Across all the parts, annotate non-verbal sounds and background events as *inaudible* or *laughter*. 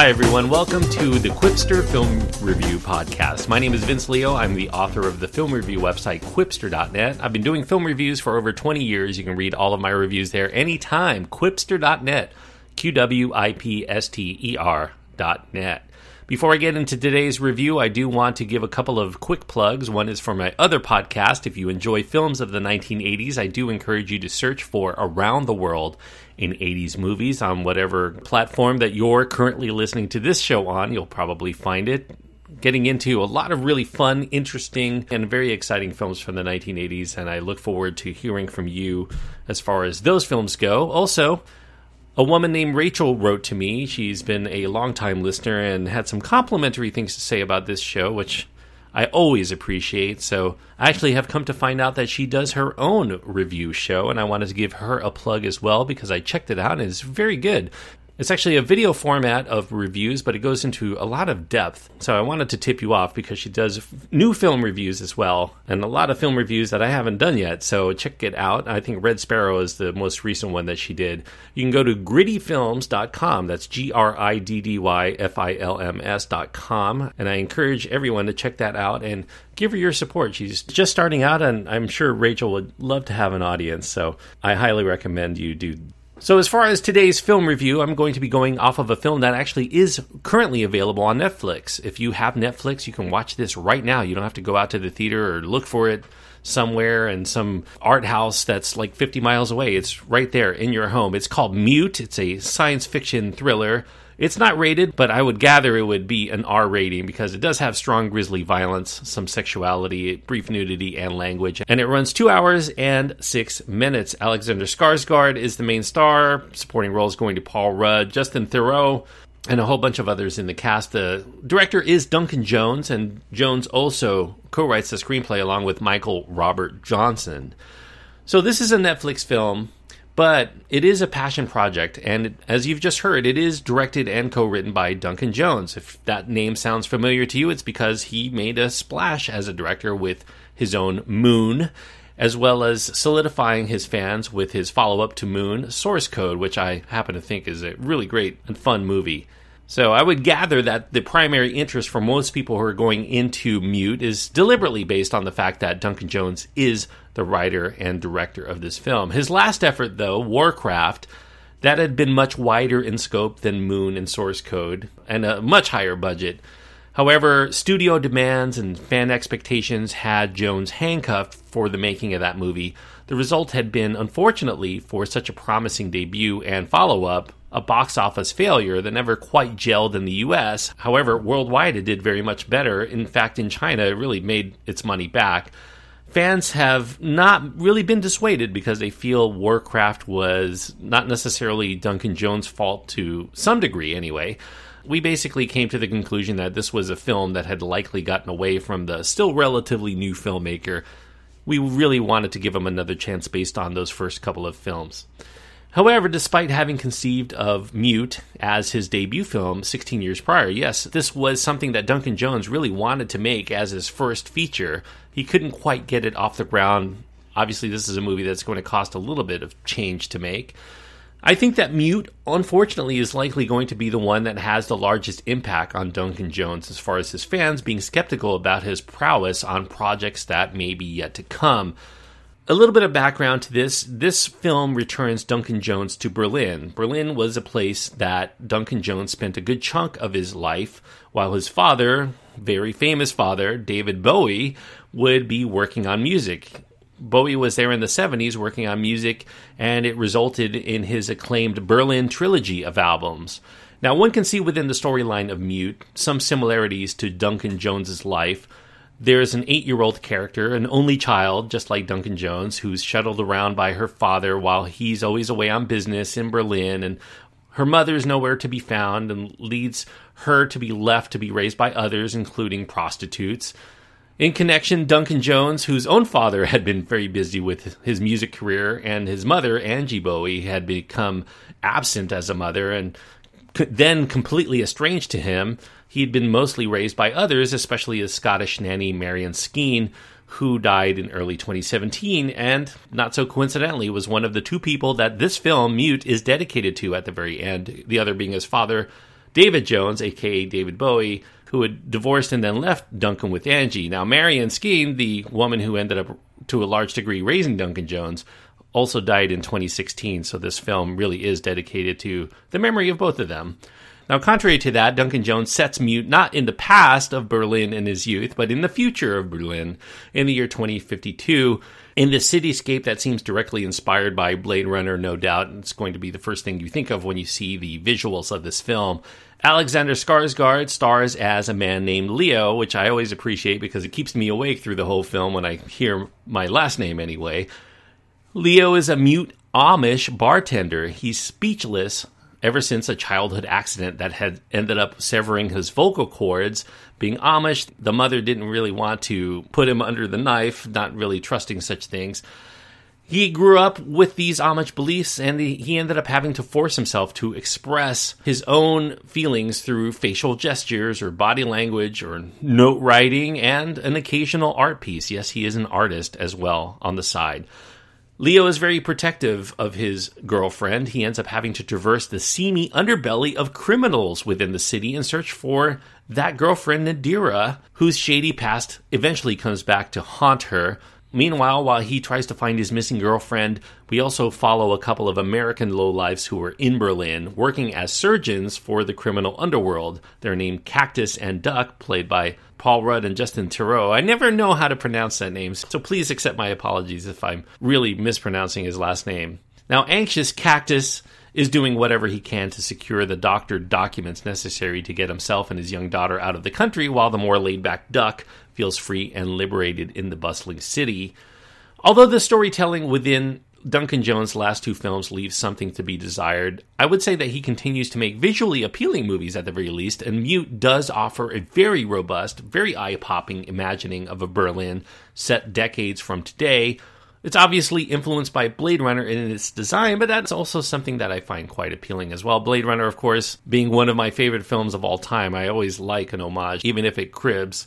Hi, everyone. Welcome to the Qwipster Film Review Podcast. My name is Vince Leo. I'm the author of the film review website, Qwipster.net. I've been doing film reviews for over 20 years. You can read all of my reviews there anytime. Qwipster.net. Q W I P S T E R.net. Before I get into today's review, I do want to give a couple of quick plugs. One is for my other podcast. If you enjoy films of the 1980s, I do encourage you to search for Around the World in 80s movies on whatever platform that you're currently listening to this show on. You'll probably find it. Getting into a lot of really fun, interesting, and very exciting films from the 1980s, and I look forward to hearing from you as far as those films go. Also, a woman named Rachel wrote to me. She's been a longtime listener and had some complimentary things to say about this show, which I always appreciate. So I actually have come to find out that she does her own review show, and I wanted to give her a plug as well because I checked it out and it's very good. It's actually a video format of reviews, but it goes into a lot of depth. So I wanted to tip you off because she does new film reviews as well, and a lot of film reviews that I haven't done yet. So check it out. I think Red Sparrow is the most recent one that she did. You can go to griddyfilms.com. That's G R I D D Y F I L M S.com. And I encourage everyone to check that out and give her your support. She's just starting out, and I'm sure Rachel would love to have an audience. So I highly recommend you do so, as far as today's film review, I'm going to be going off of a film that actually is currently available on Netflix. If you have Netflix, you can watch this right now. You don't have to go out to the theater or look for it somewhere in some art house that's like 50 miles away. It's right there in your home. It's called Mute. It's a science fiction thriller it's not rated, but I would gather it would be an R rating because it does have strong grisly violence, some sexuality, brief nudity, and language. And it runs two hours and six minutes. Alexander Skarsgård is the main star. Supporting roles going to Paul Rudd, Justin Theroux, and a whole bunch of others in the cast. The director is Duncan Jones, and Jones also co writes the screenplay along with Michael Robert Johnson. So, this is a Netflix film but it is a passion project, and as you've just heard, it is directed and co written by Duncan Jones. If that name sounds familiar to you, it's because he made a splash as a director with his own Moon, as well as solidifying his fans with his follow up to Moon, Source Code, which I happen to think is a really great and fun movie. So I would gather that the primary interest for most people who are going into Mute is deliberately based on the fact that Duncan Jones is the writer and director of this film. His last effort, though, Warcraft, that had been much wider in scope than Moon and Source Code and a much higher budget. However, studio demands and fan expectations had Jones handcuffed for the making of that movie. The result had been, unfortunately, for such a promising debut and follow up, a box office failure that never quite gelled in the US. However, worldwide it did very much better. In fact, in China, it really made its money back. Fans have not really been dissuaded because they feel Warcraft was not necessarily Duncan Jones' fault to some degree, anyway. We basically came to the conclusion that this was a film that had likely gotten away from the still relatively new filmmaker. We really wanted to give him another chance based on those first couple of films. However, despite having conceived of Mute as his debut film 16 years prior, yes, this was something that Duncan Jones really wanted to make as his first feature. He couldn't quite get it off the ground. Obviously, this is a movie that's going to cost a little bit of change to make. I think that Mute, unfortunately, is likely going to be the one that has the largest impact on Duncan Jones as far as his fans being skeptical about his prowess on projects that may be yet to come. A little bit of background to this this film returns Duncan Jones to Berlin. Berlin was a place that Duncan Jones spent a good chunk of his life while his father, very famous father, David Bowie, would be working on music. Bowie was there in the 70s working on music, and it resulted in his acclaimed Berlin trilogy of albums. Now, one can see within the storyline of Mute some similarities to Duncan Jones's life there's an eight year old character, an only child, just like Duncan Jones, who's shuttled around by her father while he's always away on business in Berlin. And her mother's nowhere to be found and leads her to be left to be raised by others, including prostitutes. In connection, Duncan Jones, whose own father had been very busy with his music career, and his mother, Angie Bowie, had become absent as a mother and then completely estranged to him. He'd been mostly raised by others, especially his Scottish nanny Marion Skeen, who died in early 2017, and not so coincidentally was one of the two people that this film, Mute, is dedicated to at the very end, the other being his father, David Jones, aka David Bowie, who had divorced and then left Duncan with Angie. Now, Marion Skeen, the woman who ended up to a large degree raising Duncan Jones, also died in 2016, so this film really is dedicated to the memory of both of them. Now, contrary to that, Duncan Jones sets Mute not in the past of Berlin in his youth, but in the future of Berlin in the year 2052, in the cityscape that seems directly inspired by Blade Runner, no doubt. And It's going to be the first thing you think of when you see the visuals of this film. Alexander Skarsgård stars as a man named Leo, which I always appreciate because it keeps me awake through the whole film when I hear my last name anyway. Leo is a mute Amish bartender. He's speechless ever since a childhood accident that had ended up severing his vocal cords. Being Amish, the mother didn't really want to put him under the knife, not really trusting such things. He grew up with these Amish beliefs and he ended up having to force himself to express his own feelings through facial gestures or body language or note writing and an occasional art piece. Yes, he is an artist as well on the side. Leo is very protective of his girlfriend. He ends up having to traverse the seamy underbelly of criminals within the city in search for that girlfriend, Nadira, whose shady past eventually comes back to haunt her. Meanwhile, while he tries to find his missing girlfriend, we also follow a couple of American lowlifes who are in Berlin working as surgeons for the criminal underworld. They're named Cactus and Duck, played by Paul Rudd and Justin Theroux. I never know how to pronounce that name, so please accept my apologies if I'm really mispronouncing his last name. Now, Anxious Cactus is doing whatever he can to secure the doctored documents necessary to get himself and his young daughter out of the country, while the more laid back Duck feels free and liberated in the bustling city. Although the storytelling within Duncan Jones' last two films leave something to be desired, I would say that he continues to make visually appealing movies at the very least, and Mute does offer a very robust, very eye popping imagining of a Berlin set decades from today it's obviously influenced by Blade Runner in its design, but that's also something that I find quite appealing as well. Blade Runner, of course, being one of my favorite films of all time, I always like an homage, even if it cribs.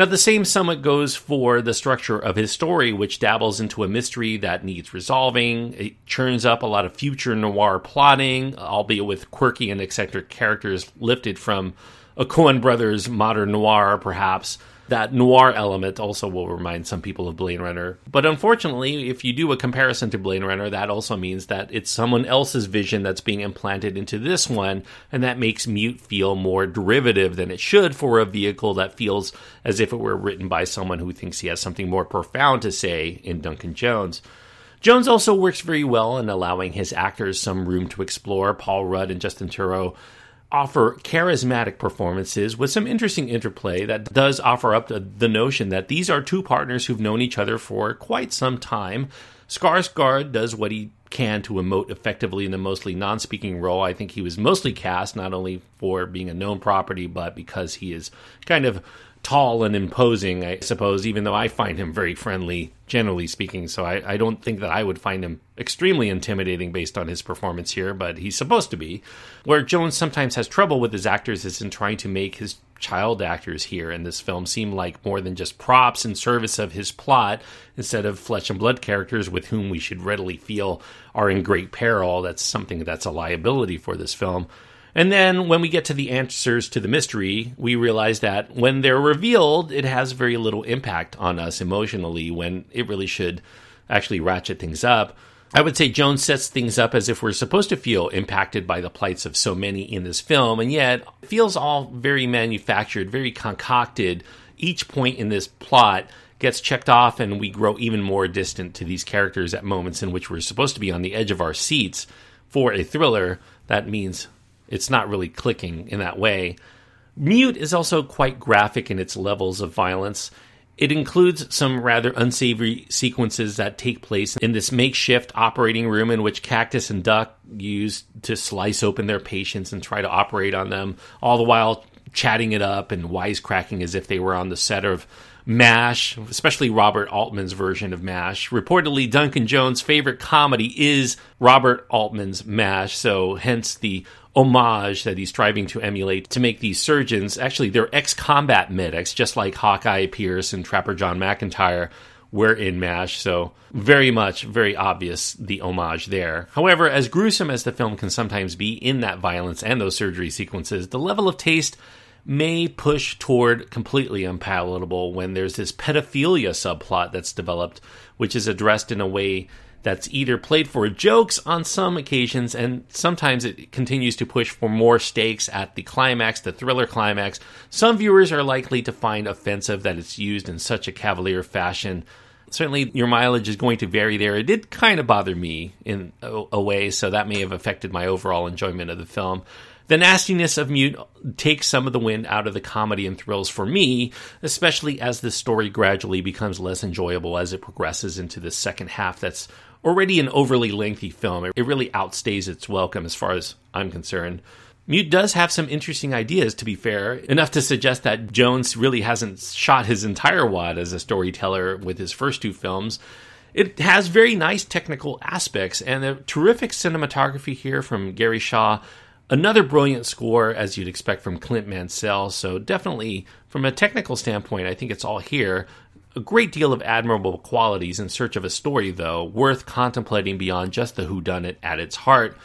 Now, the same somewhat goes for the structure of his story, which dabbles into a mystery that needs resolving. It churns up a lot of future noir plotting, albeit with quirky and eccentric characters lifted from a Coen Brothers modern noir, perhaps that noir element also will remind some people of Blade Runner. But unfortunately, if you do a comparison to Blade Runner, that also means that it's someone else's vision that's being implanted into this one, and that makes Mute feel more derivative than it should for a vehicle that feels as if it were written by someone who thinks he has something more profound to say in Duncan Jones. Jones also works very well in allowing his actors some room to explore. Paul Rudd and Justin Theroux offer charismatic performances with some interesting interplay that does offer up the, notion that these are two partners who've known each other for quite some time. Skarsgård does what he can to emote effectively in a mostly non-speaking role. I think he was mostly cast not only for being a known property, but because he is kind of tall and imposing, I suppose, even though I find him very friendly, generally speaking. So I, I, don't think that I would find him extremely intimidating based on his performance here, but he's supposed to be. Where Jones sometimes has trouble with his actors is in trying to make his child actors here in this film seem like more than just props in service of his plot instead of flesh and blood characters with whom we should readily feel are in great peril. That's something that's a liability for this film. And then when we get to the answers to the mystery, we realize that when they're revealed, it has very little impact on us emotionally when it really should actually ratchet things up. I would say Jones sets things up as if we're supposed to feel impacted by the plights of so many in this film, and yet it feels all very manufactured, very concocted. Each point in this plot gets checked off, and we grow even more distant to these characters at moments in which we're supposed to be on the edge of our seats. For a thriller, that means it's not really clicking in that way. Mute is also quite graphic in its levels of violence. It includes some rather unsavory sequences that take place in this makeshift operating room in which Cactus and Duck use to slice open their patients and try to operate on them, all the while chatting it up and wisecracking as if they were on the set of MASH, especially Robert Altman's version of MASH. Reportedly, Duncan Jones' favorite comedy is Robert Altman's MASH, so hence the homage that he's striving to emulate to make these surgeons actually they're ex-combat medics, just like Hawkeye Pierce and Trapper John McIntyre were in MASH, so very much, very obvious the homage there. However, as gruesome as the film can sometimes be in that violence and those surgery sequences, the level of taste may push toward completely unpalatable when there's this pedophilia subplot that's developed, which is addressed in a way that's either played for jokes on some occasions and sometimes it continues to push for more stakes at the climax, the thriller climax. Some viewers are likely to find offensive that it's used in such a cavalier fashion. Certainly, your mileage is going to vary there. It did kind of bother me in a, a way, so that may have affected my overall enjoyment of the film. The nastiness of Mute takes some of the wind out of the comedy and thrills for me, especially as the story gradually becomes less enjoyable as it progresses into the second half that's already an overly lengthy film. It really outstays its welcome as far as I'm concerned. Mute does have some interesting ideas, to be fair, enough to suggest that Jones really hasn't shot his entire wad as a storyteller with his first two films. It has very nice technical aspects and a terrific cinematography here from Gary Shaw. Another brilliant score, as you'd expect from Clint Mansell. So, definitely, from a technical standpoint, I think it's all here a great deal of admirable qualities in search of a story, though, worth contemplating beyond just the whodunit at its heart.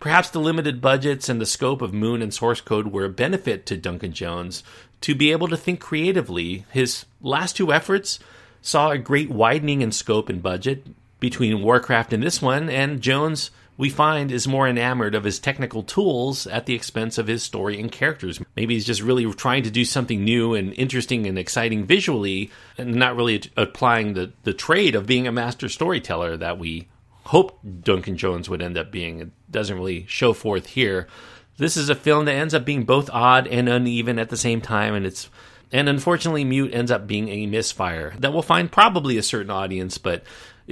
Perhaps the limited budgets and the scope of Moon and Source Code were a benefit to Duncan Jones to be able to think creatively. His last two efforts saw a great widening in scope and budget between Warcraft and this one, and Jones we find is more enamored of his technical tools at the expense of his story and characters. Maybe he's just really trying to do something new and interesting and exciting visually and not really applying the, the trade of being a master storyteller that we hope Duncan Jones would end up being. It doesn't really show forth here. This is a film that ends up being both odd and uneven at the same time, and it's and unfortunately, Mute ends up being a misfire that will find probably a certain audience, but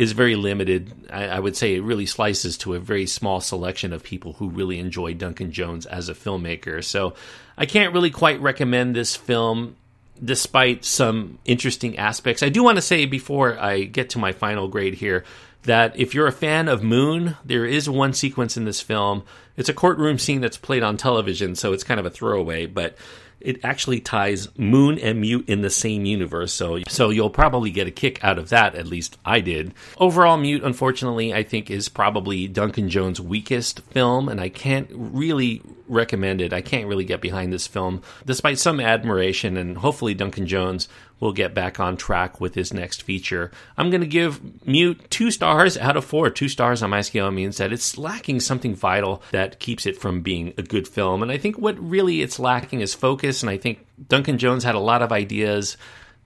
is very limited. I, I, would say it really slices to a very small selection of people who really enjoy Duncan Jones as a filmmaker. So I can't really quite recommend this film despite some interesting aspects. I do want to say before I get to my final grade here that if you're a fan of Moon, there is one sequence in this film. It's a courtroom scene that's played on television, so it's kind of a throwaway, but it actually ties Moon and Mute in the same universe. So, so you'll probably get a kick out of that. At least I did. Overall, Mute, unfortunately, I think is probably Duncan Jones' weakest film, and I can't really recommend it. I can't really get behind this film, despite some admiration, and hopefully Duncan Jones will get back on track with his next feature. I'm going to give Mute two stars out of four. Two stars on my scale means that it's lacking something vital that keeps it from being a good film. And I think what really it's lacking is focus. And I think Duncan Jones had a lot of ideas.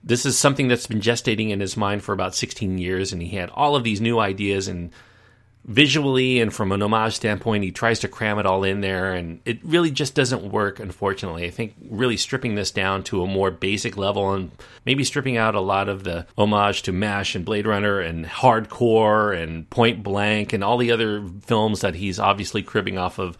This is something that's been gestating in his mind for about 16 years, and he had all of these new ideas and visually and from an homage standpoint, he tries to cram it all in there, and it really just doesn't work, unfortunately. I think really stripping this down to a more basic level and maybe stripping out a lot of the homage to MASH and Blade Runner and Hardcore and Point Blank and all the other films that he's obviously cribbing off of,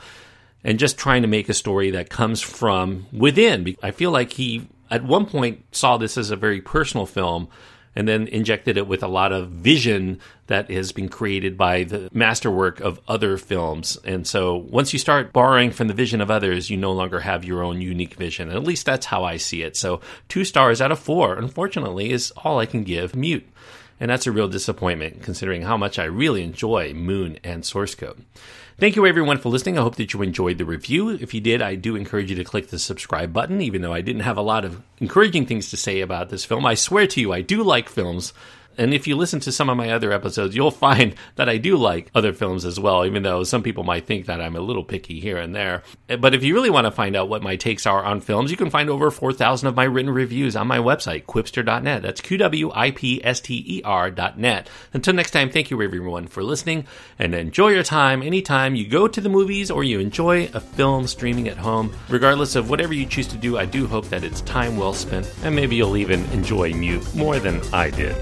and just trying to make a story that comes from within. I feel like he, at one point, saw this as a very personal film and then injected it with a lot of vision that has been created by the masterwork of other films. And so once you start borrowing from the vision of others, you no longer have your own unique vision. And at least that's how I see it. So two stars out of four, unfortunately, is all I can give Mute. And that's a real disappointment considering how much I really enjoy Moon and Source Code. Thank you everyone for listening. I hope that you enjoyed the review. If you did, I do encourage you to click the subscribe button, even though I didn't have a lot of encouraging things to say about this film. I swear to you, I do like films and if you listen to some of my other episodes, you'll *laughs* find that I do like other films as well, even though some people might think that I'm a little picky here and there. Eh, but if you really want to find out what my takes are on films, you can find over 4,000 of my written reviews on my website, qwipster.net. That's Q W I P S T E R.net. Until next time, thank you everyone for listening and enjoy your time anytime you go to the movies or you enjoy a film streaming at home. Regardless of whatever you choose to do, I do hope that it's time well spent and maybe you'll even enjoy Mute more than I did.